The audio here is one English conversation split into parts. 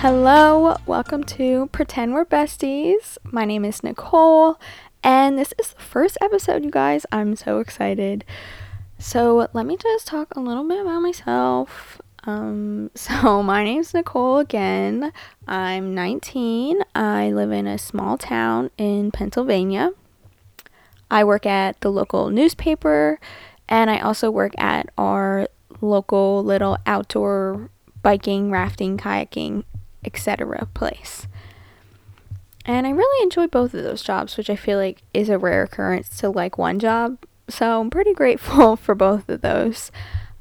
Hello, welcome to Pretend We're Besties. My name is Nicole, and this is the first episode, you guys. I'm so excited. So, let me just talk a little bit about myself. Um, so, my name's Nicole again. I'm 19. I live in a small town in Pennsylvania. I work at the local newspaper, and I also work at our local little outdoor biking, rafting, kayaking etc. place. And I really enjoy both of those jobs, which I feel like is a rare occurrence to like one job. So I'm pretty grateful for both of those.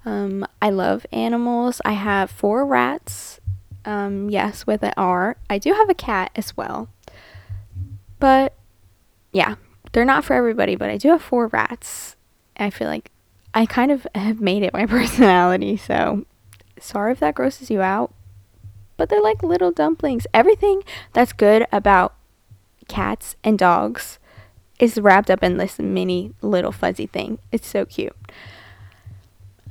Um, I love animals. I have four rats. Um, yes, with an R. I do have a cat as well. But yeah, they're not for everybody, but I do have four rats. I feel like I kind of have made it my personality. So sorry if that grosses you out, but they're like little dumplings. Everything that's good about cats and dogs is wrapped up in this mini little fuzzy thing. It's so cute.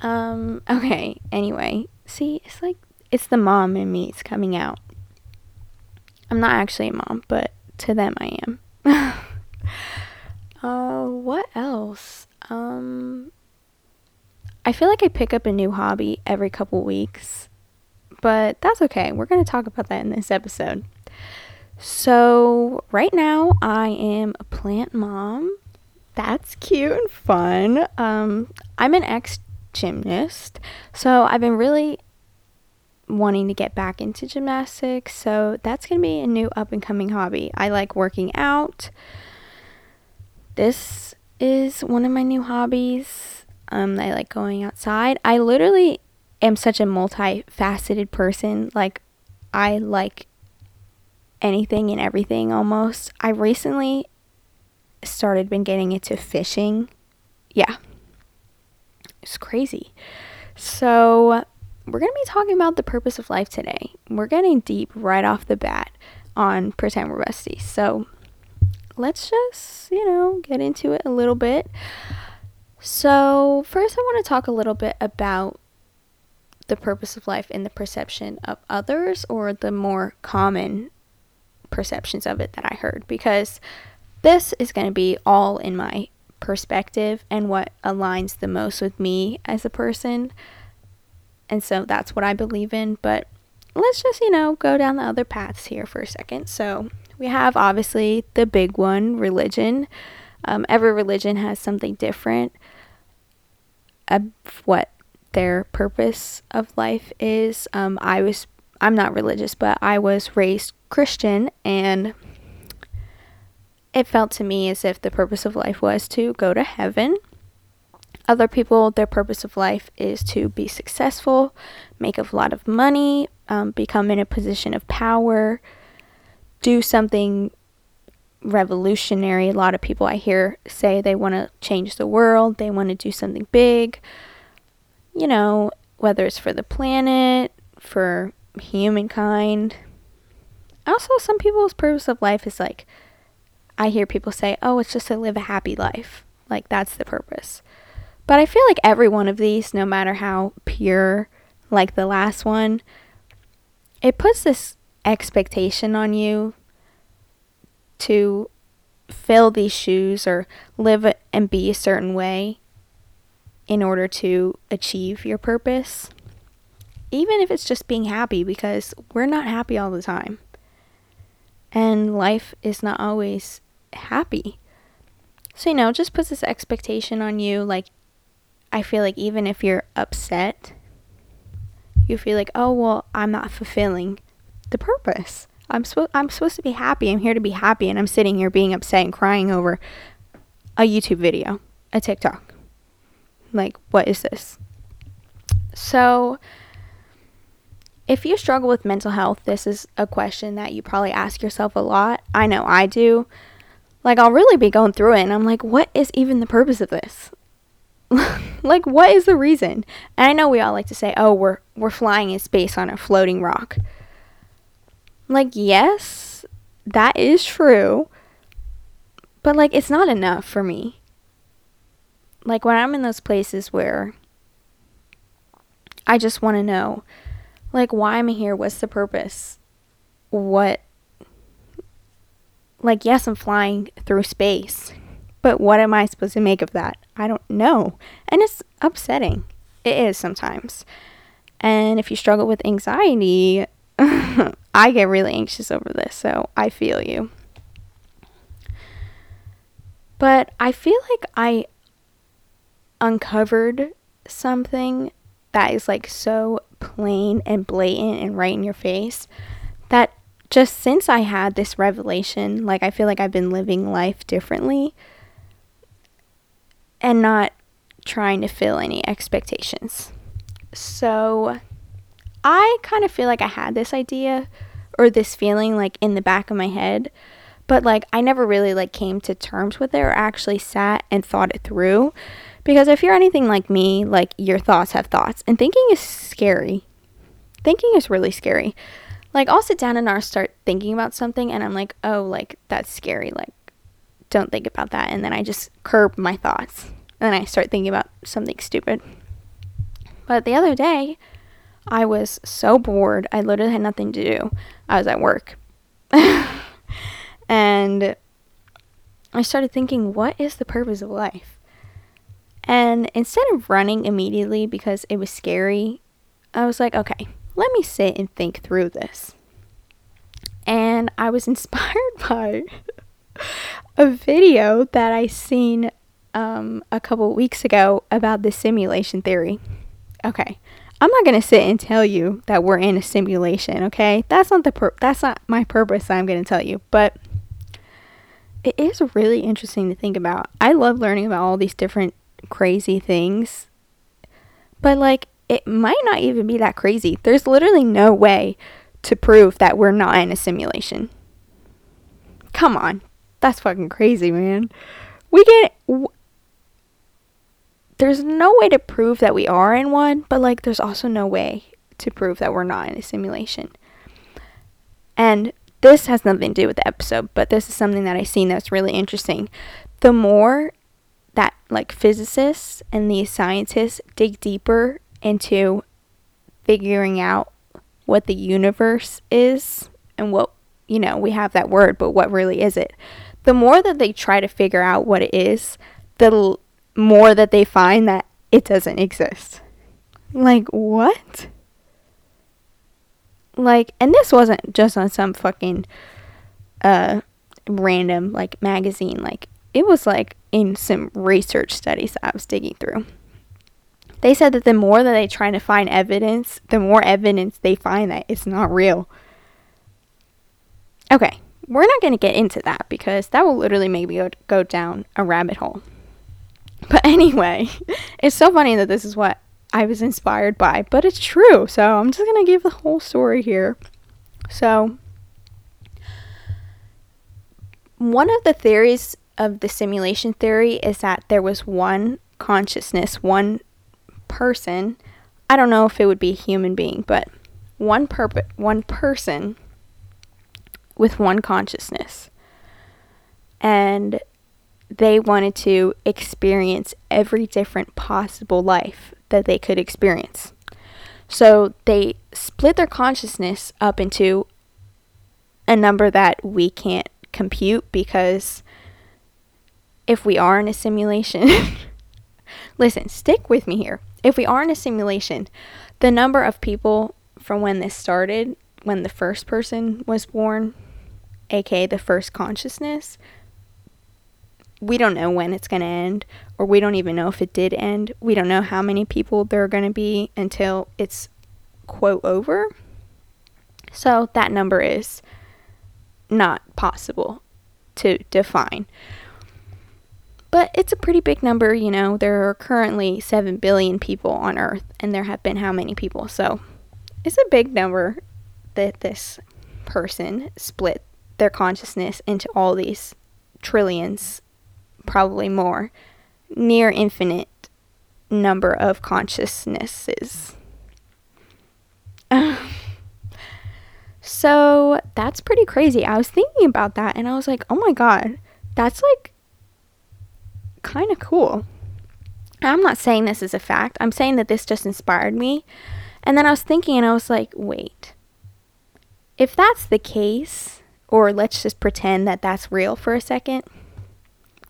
Um, okay, anyway. See, it's like it's the mom in me. It's coming out. I'm not actually a mom, but to them I am. uh, what else? Um, I feel like I pick up a new hobby every couple weeks but that's okay. We're going to talk about that in this episode. So, right now, I am a plant mom. That's cute and fun. Um, I'm an ex gymnast, so I've been really wanting to get back into gymnastics. So, that's going to be a new up and coming hobby. I like working out. This is one of my new hobbies. Um, I like going outside. I literally am such a multifaceted person. Like, I like anything and everything almost. I recently started been getting into fishing. Yeah. It's crazy. So, we're going to be talking about the purpose of life today. We're getting deep right off the bat on Pretend We're Besties. So, let's just, you know, get into it a little bit. So, first, I want to talk a little bit about the purpose of life and the perception of others or the more common perceptions of it that I heard because this is going to be all in my perspective and what aligns the most with me as a person. And so that's what I believe in. But let's just, you know, go down the other paths here for a second. So we have obviously the big one religion. Um, every religion has something different of what their purpose of life is. Um, I was, I'm not religious, but I was raised Christian, and it felt to me as if the purpose of life was to go to heaven. Other people, their purpose of life is to be successful, make a lot of money, um, become in a position of power, do something revolutionary. A lot of people I hear say they want to change the world, they want to do something big you know, whether it's for the planet, for humankind. Also, some people's purpose of life is like, I hear people say, oh, it's just to live a happy life. Like, that's the purpose. But I feel like every one of these, no matter how pure, like the last one, it puts this expectation on you to fill these shoes or live and be a certain way in order to achieve your purpose. Even if it's just being happy, because we're not happy all the time. And life is not always happy. So, you know, just puts this expectation on you. Like, I feel like even if you're upset, you feel like, oh, well, I'm not fulfilling the purpose. I'm, spo- I'm supposed to be happy. I'm here to be happy. And I'm sitting here being upset and crying over a YouTube video, a TikTok, like, what is this? So, if you struggle with mental health, this is a question that you probably ask yourself a lot. I know I do. Like, I'll really be going through it and I'm like, what is even the purpose of this? like, what is the reason? And I know we all like to say, oh, we're, we're flying in space on a floating rock. Like, yes, that is true. But, like, it's not enough for me. like when I'm in those places where I just want to know, like, why am I here? What's the purpose? What, like, yes, I'm flying through space, but what am I supposed to make of that? I don't know. And it's upsetting. It is sometimes. And if you struggle with anxiety, I get really anxious over this, so I feel you. But I feel like I uncovered something that is like so plain and blatant and right in your face that just since I had this revelation, like I feel like I've been living life differently and not trying to fill any expectations. So I kind of feel like I had this idea or this feeling like in the back of my head but like I never really like came to terms with it or actually sat and thought it through because if you're anything like me, like your thoughts have thoughts and thinking is scary. Thinking is really scary. Like I'll sit down and I'll start thinking about something and I'm like, "Oh, like that's scary. Like don't think about that." And then I just curb my thoughts and I start thinking about something stupid. But the other day, I was so bored. I literally had nothing to do. I was at work. And I started thinking, what is the purpose of life? And instead of running immediately because it was scary, I was like, okay, let me sit and think through this. And I was inspired by a video that I seen um, a couple weeks ago about the simulation theory. Okay, I'm not gonna sit and tell you that we're in a simulation. Okay, that's not the pur- that's not my purpose. I'm gonna tell you, but it is really interesting to think about. I love learning about all these different crazy things. But like it might not even be that crazy. There's literally no way to prove that we're not in a simulation. Come on. That's fucking crazy, man. We get There's no way to prove that we are in one, but like there's also no way to prove that we're not in a simulation. And this has nothing to do with the episode, but this is something that I've seen that's really interesting. The more that like physicists and these scientists dig deeper into figuring out what the universe is and what you know, we have that word, but what really is it? The more that they try to figure out what it is, the more that they find that it doesn't exist. Like, what? like and this wasn't just on some fucking uh random like magazine like it was like in some research studies that I was digging through. They said that the more that they try to find evidence, the more evidence they find that it's not real. Okay, we're not going to get into that because that will literally make me go, go down a rabbit hole. But anyway, it's so funny that this is what I was inspired by, but it's true. So I'm just going to give the whole story here. So, one of the theories of the simulation theory is that there was one consciousness, one person. I don't know if it would be a human being, but one perp- one person with one consciousness. And they wanted to experience every different possible life that they could experience. So they split their consciousness up into a number that we can't compute because if we are in a simulation, listen, stick with me here. If we are in a simulation, the number of people from when this started, when the first person was born, aka the first consciousness, we don't know when it's going to end, or we don't even know if it did end. We don't know how many people there are going to be until it's quote over. So that number is not possible to define. But it's a pretty big number, you know. There are currently 7 billion people on Earth, and there have been how many people? So it's a big number that this person split their consciousness into all these trillions probably more, near infinite number of consciousnesses. so that's pretty crazy. I was thinking about that and I was like, oh my god, that's like kind of cool. I'm not saying this is a fact. I'm saying that this just inspired me. And then I was thinking and I was like, wait. If that's the case, or let's just pretend that that's real for a second,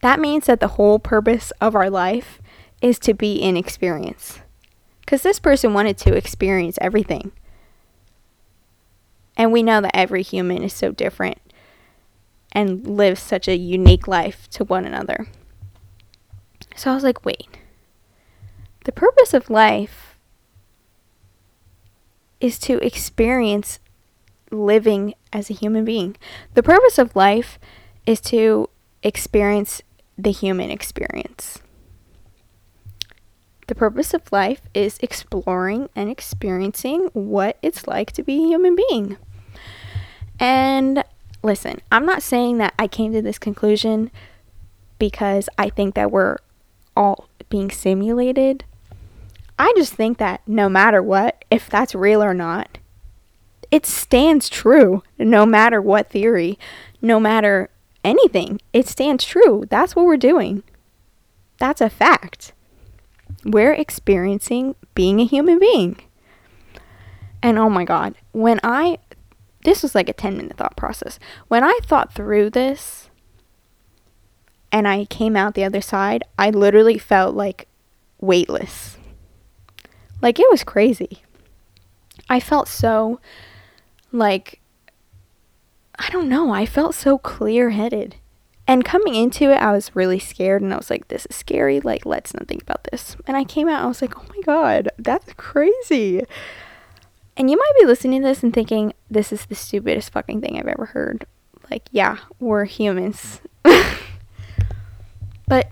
that means that the whole purpose of our life is to be in experience. Because this person wanted to experience everything. And we know that every human is so different and lives such a unique life to one another. So I was like, wait. The purpose of life is to experience living as a human being. The purpose of life is to experience the human experience. The purpose of life is exploring and experiencing what it's like to be a human being. And listen, I'm not saying that I came to this conclusion because I think that we're all being simulated. I just think that no matter what, if that's real or not, it stands true no matter what theory, no matter anything. It stands true. That's what we're doing. That's a fact we're experiencing being a human being. And oh my God, when I, this was like a 10 minute thought process. When I thought through this and I came out the other side, I literally felt like weightless. Like it was crazy. I felt so like, I don't know, I felt so clear headed. And coming into it, I was really scared and I was like, this is scary. Like, let's not think about this. And I came out, I was like, oh my God, that's crazy. And you might be listening to this and thinking, this is the stupidest fucking thing I've ever heard. Like, yeah, we're humans. but,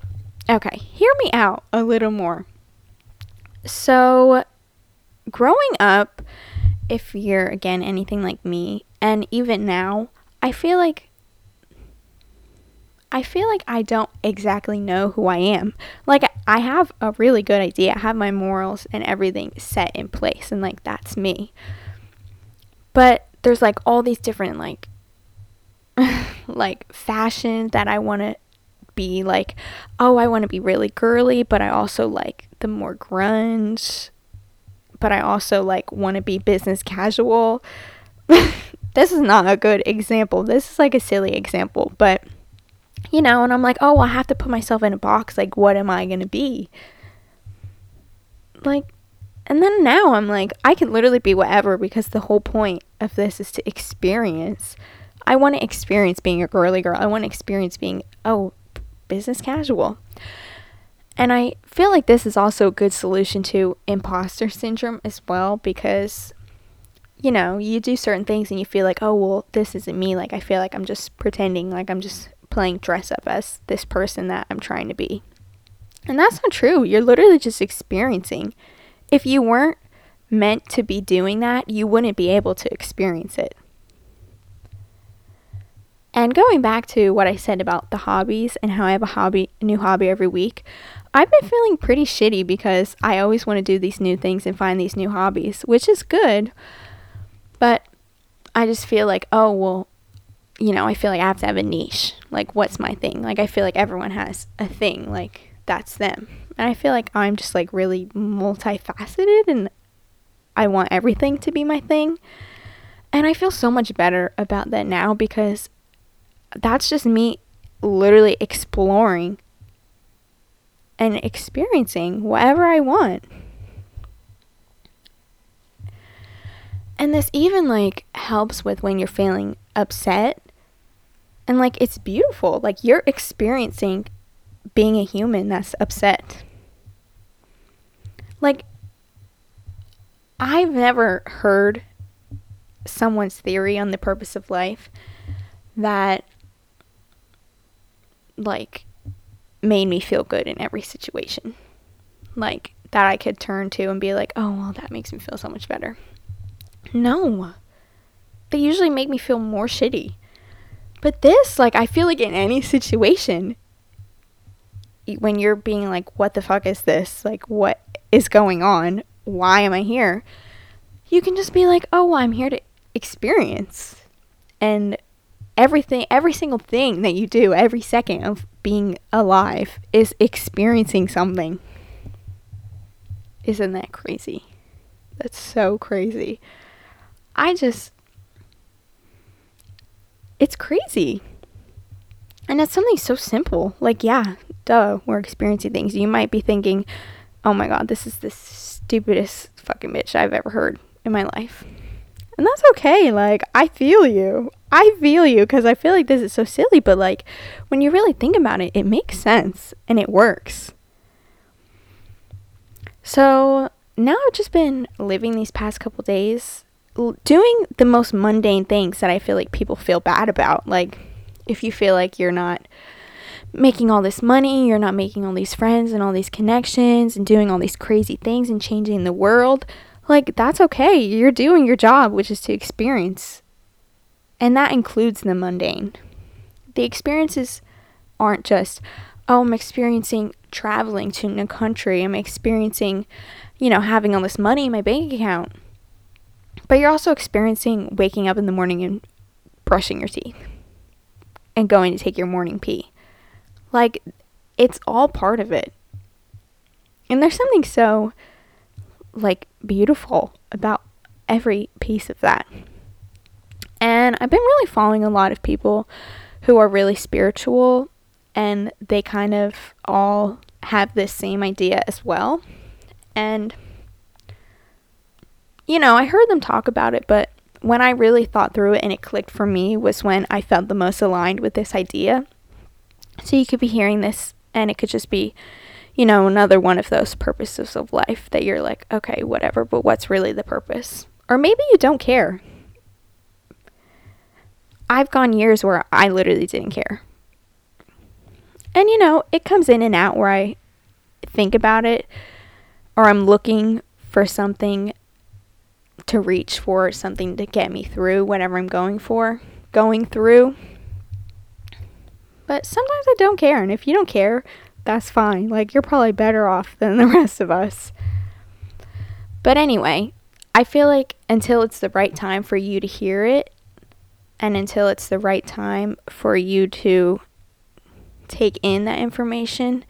okay, hear me out a little more. So, growing up, if you're, again, anything like me, and even now, I feel like I feel like I don't exactly know who I am. Like, I have a really good idea. I have my morals and everything set in place, and like, that's me. But there's like all these different, like, like fashion that I want to be like, oh, I want to be really girly, but I also like the more grunge, but I also like want to be business casual. this is not a good example. This is like a silly example, but you know, and I'm like, oh, I have to put myself in a box. Like, what am I going to be? Like, and then now I'm like, I can literally be whatever because the whole point of this is to experience. I want to experience being a girly girl. I want to experience being, oh, business casual. And I feel like this is also a good solution to imposter syndrome as well because, you know, you do certain things and you feel like, oh, well, this isn't me. Like, I feel like I'm just pretending, like, I'm just playing dress up as this person that I'm trying to be. And that's not true. You're literally just experiencing. If you weren't meant to be doing that, you wouldn't be able to experience it. And going back to what I said about the hobbies and how I have a hobby, a new hobby every week, I've been feeling pretty shitty because I always want to do these new things and find these new hobbies, which is good. But I just feel like, oh, well, you know, I feel like I have to have a niche. Like, what's my thing? Like, I feel like everyone has a thing. Like, that's them. And I feel like I'm just like really multifaceted and I want everything to be my thing. And I feel so much better about that now because that's just me literally exploring and experiencing whatever I want. And this even like helps with when you're feeling upset and like it's beautiful. Like you're experiencing being a human that's upset. Like I've never heard someone's theory on the purpose of life that like made me feel good in every situation. Like that I could turn to and be like, "Oh, well, that makes me feel so much better." No. They usually make me feel more shitty. But this, like, I feel like in any situation, when you're being like, what the fuck is this? Like, what is going on? Why am I here? You can just be like, oh, well, I'm here to experience. And everything, every single thing that you do, every second of being alive is experiencing something. Isn't that crazy? That's so crazy. I just. It's crazy. And it's something so simple. Like, yeah, duh, we're experiencing things. You might be thinking, oh my god, this is the stupidest fucking bitch I've ever heard in my life. And that's okay. Like, I feel you. I feel you because I feel like this is so silly, but like, when you really think about it, it makes sense and it works. So now I've just been living these past couple days doing the most mundane things that I feel like people feel bad about. Like, if you feel like you're not making all this money, you're not making all these friends and all these connections and doing all these crazy things and changing the world, like that's okay. You're doing your job, which is to experience. And that includes the mundane. The experiences aren't just, oh, I'm experiencing traveling to a new country. I'm experiencing, you know, having all this money in my bank account. But you're also experiencing waking up in the morning and brushing your teeth and going to take your morning pee. Like, it's all part of it. And there's something so, like, beautiful about every piece of that. And I've been really following a lot of people who are really spiritual and they kind of all have this same idea as well. And, you know, I heard them talk about it, but when I really thought through it and it clicked for me was when I felt the most aligned with this idea. So you could be hearing this and it could just be, you know, another one of those purposes of life that you're like, okay, whatever, but what's really the purpose? Or maybe you don't care. I've gone years where I literally didn't care. And you know, it comes in and out where I think about it or I'm looking for something to reach for, something to get me through whatever I'm going for, going through. But sometimes I don't care. And if you don't care, that's fine. Like, you're probably better off than the rest of us. But anyway, I feel like until it's the right time for you to hear it, and until it's the right time for you to take in that information,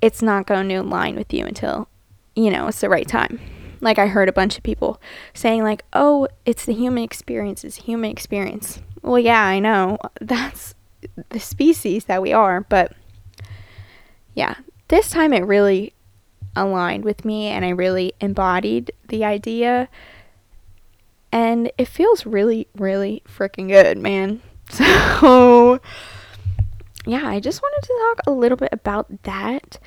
it's not going to align with you until, you know, it's the right time. Like I heard a bunch of people saying like, "Oh, it's the human experience, it's human experience." Well, yeah, I know. That's the species that we are, but yeah, this time it really aligned with me and I really embodied the idea. And it feels really, really freaking good, man. So, yeah, I just wanted to talk a little bit about that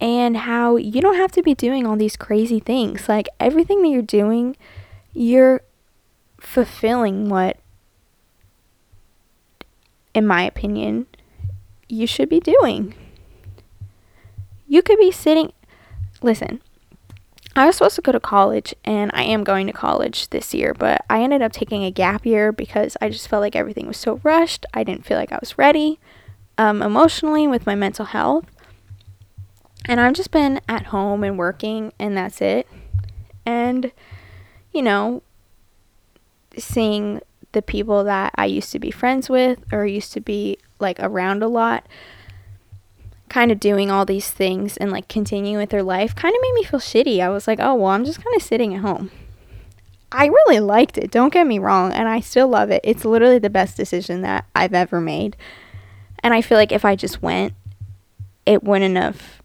and how you don't have to be doing all these crazy things. Like, everything that you're doing, you're fulfilling what in my opinion, you should be doing. You could be sitting. Listen, I was supposed to go to college, and I am going to college this year, but I ended up taking a gap year because I just felt like everything was so rushed. I didn't feel like I was ready um, emotionally with my mental health. And I've just been at home and working, and that's it. And, you know, seeing the people that I used to be friends with or used to be like around a lot kind of doing all these things and like continuing with their life kind of made me feel shitty. I was like, "Oh, well, I'm just kind of sitting at home." I really liked it. Don't get me wrong, and I still love it. It's literally the best decision that I've ever made. And I feel like if I just went, it wouldn't have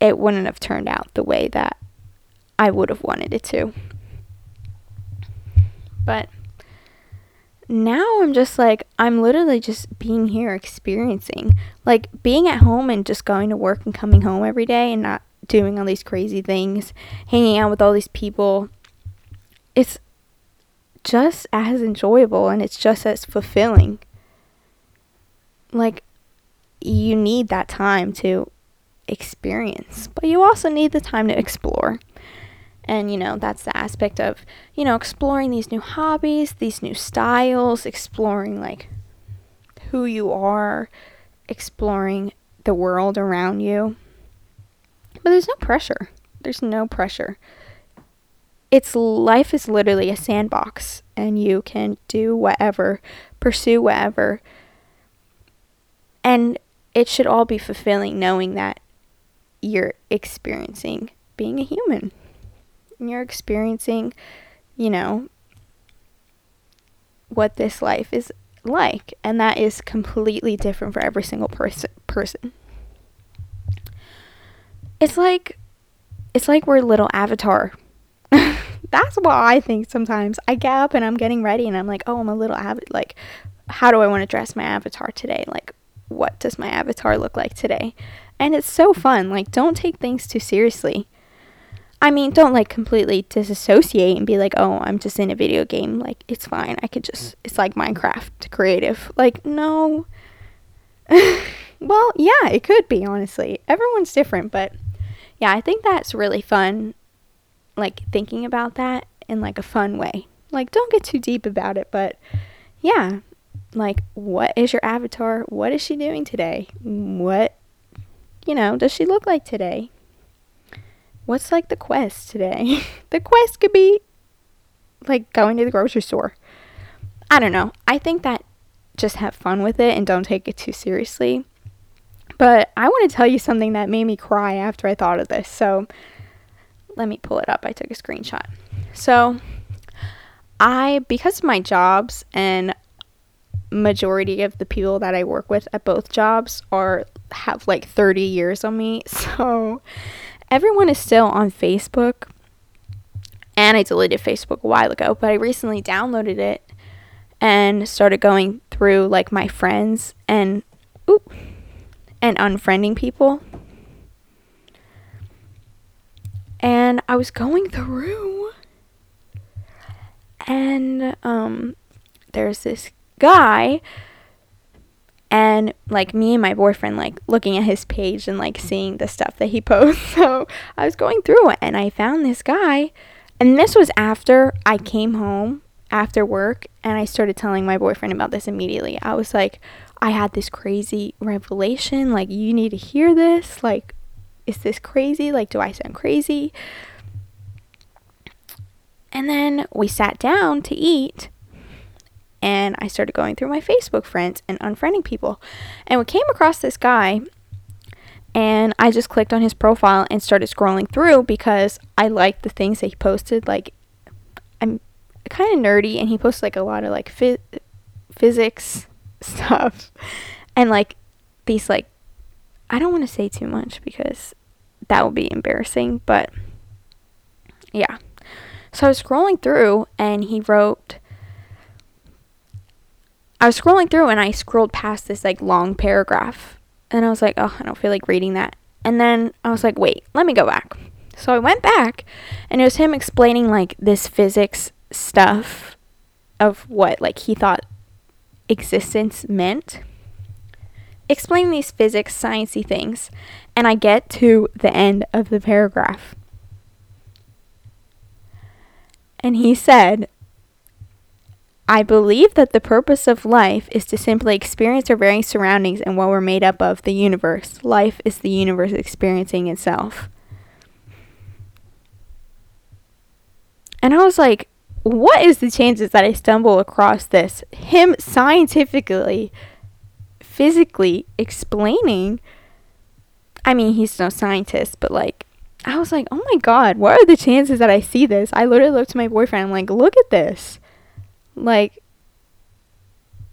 it wouldn't have turned out the way that I would have wanted it to. But now I'm just like, I'm literally just being here experiencing. Like being at home and just going to work and coming home every day and not doing all these crazy things, hanging out with all these people. It's just as enjoyable and it's just as fulfilling. Like, you need that time to experience, but you also need the time to explore. And, you know, that's the aspect of, you know, exploring these new hobbies, these new styles, exploring like who you are, exploring the world around you. But there's no pressure. There's no pressure. It's life is literally a sandbox and you can do whatever, pursue whatever. And it should all be fulfilling knowing that you're experiencing being a human. And You're experiencing, you know, what this life is like, and that is completely different for every single person person. It's like it's like we're little avatar. That's what I think sometimes. I get up and I'm getting ready and I'm like, "Oh, I'm a little avatar. Like, how do I want to dress my avatar today? Like, what does my avatar look like today?" And it's so fun. Like, don't take things too seriously. I mean, don't like completely disassociate and be like, oh, I'm just in a video game. Like, it's fine. I could just, it's like Minecraft creative. Like, no. well, yeah, it could be, honestly. Everyone's different, but yeah, I think that's really fun. Like, thinking about that in like a fun way. Like, don't get too deep about it, but yeah, like, what is your avatar? What is she doing today? What, you know, does she look like today? what's like the quest today? the quest could be like going to the grocery store. I don't know. I think that just have fun with it and don't take it too seriously. But I want to tell you something that made me cry after I thought of this. So let me pull it up. I took a screenshot. So I because of my jobs and majority of the people that I work with at both jobs are have like 30 years on me. So everyone is still on Facebook. And I deleted Facebook a while ago, but I recently downloaded it and started going through like my friends and oop, and unfriending people. And I was going through and um there's this guy and like me and my boyfriend like looking at his page and like seeing the stuff that he posts. So i was going through it and i found this guy. And this was after i came home after work and i started telling my boyfriend about this immediately. I was like i had this crazy revelation. Like you need to hear this. Like is this crazy? Like do i sound crazy? And then we sat down to eat and I started going through my Facebook friends and unfriending people. And we came across this guy and I just clicked on his profile and started scrolling through because I liked the things that he posted. Like, I'm kind of nerdy and he posts like a lot of like fi- physics stuff and like these like I don't want to say too much because that would be embarrassing, but yeah. So I was scrolling through and he wrote I was scrolling through and I scrolled past this like long paragraph and I was like, oh, I don't feel like reading that. And then I was like, wait, let me go back. So I went back and it was him explaining like this physics stuff of what like he thought existence meant. Explaining these physics sciencey things and I get to the end of the paragraph. And he said, I believe that the purpose of life is to simply experience our varying surroundings and what we're made up of, the universe. Life is the universe experiencing itself. And I was like, what is the chances that I stumble across this? Him scientifically, physically explaining. I mean, he's no scientist, but like, I was like, oh my god, what are the chances that I see this? I literally looked to my boyfriend, I'm like, look at this. Like,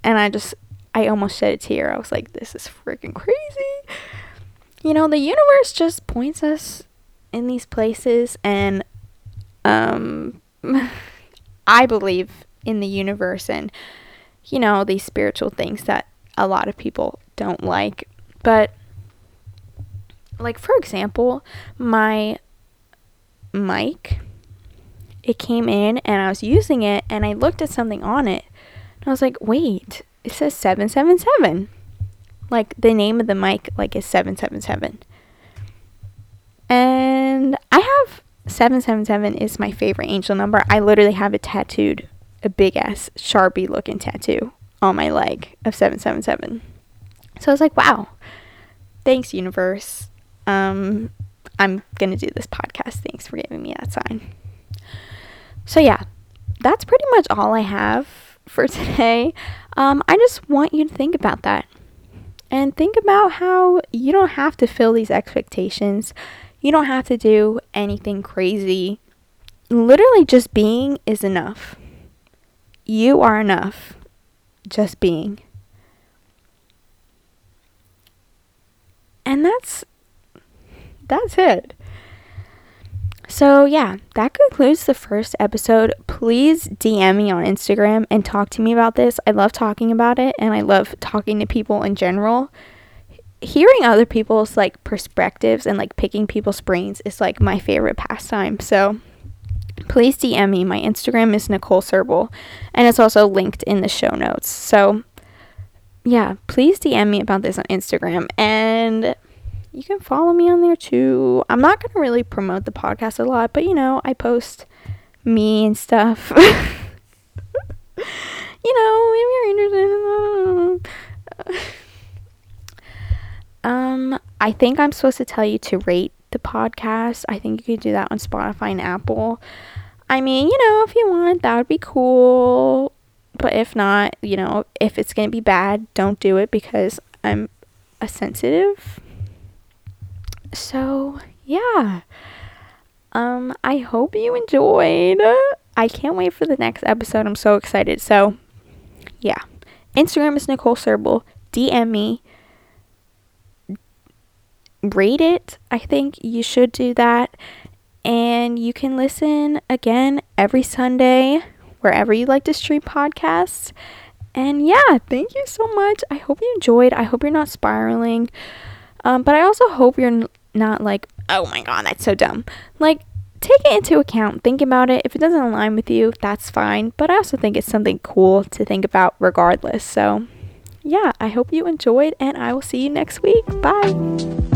and I just, I almost shed a tear. I was like, this is freaking crazy. You know, the universe just points us in these places, and um, I believe in the universe and, you know, these spiritual things that a lot of people don't like. But, like, for example, my mic it came in and I was using it and I looked at something on it and I was like, wait, it says 777. Like the name of the mic like is 777. And I have 777 is my favorite angel number. I literally have it tattooed, a big ass Sharpie looking tattoo on my leg of 777. So I was like, wow. Thanks universe. Um I'm going to do this podcast. Thanks for giving me that sign. So, yeah, that's pretty much all I have for today. Um, I just want you to think about that. And think about how you don't have to fill these expectations. You don't have to do anything crazy. Literally, just being is enough. You are enough. Just being. And that's that's it. So, yeah, that concludes the first episode. Please DM me on Instagram and talk to me about this. I love talking about it and I love talking to people in general. Hearing other people's like perspectives and like picking people's brains is like my favorite pastime. So, please DM me. My Instagram is Nicole Serbel and it's also linked in the show notes. So, yeah, please DM me about this on Instagram and you can follow me on there too. I'm not going to really promote the podcast a lot, but you know, I post me and stuff. you know, if you're interested. um, I think I'm supposed to tell you to rate the podcast. I think you could do that on Spotify and Apple. I mean, you know, if you want, that would be cool. But if not, you know, if it's going to be bad, don't do it because I'm a sensitive so yeah. Um i hope you enjoyed. I can't wait for the next episode. I'm so excited. So yeah. Instagram is nicole serbel dm me. Rate it. I think you should do that. And you can listen again every sunday wherever you like to stream podcasts. And yeah thank you so much. I hope you enjoyed. I hope you're not spiraling. Um, but i also hope you're not like, oh my god, that's so dumb. Like, take it into account, think about it. If it doesn't align with you, that's fine. But I also think it's something cool to think about regardless. So, yeah, I hope you enjoyed, and I will see you next week. Bye.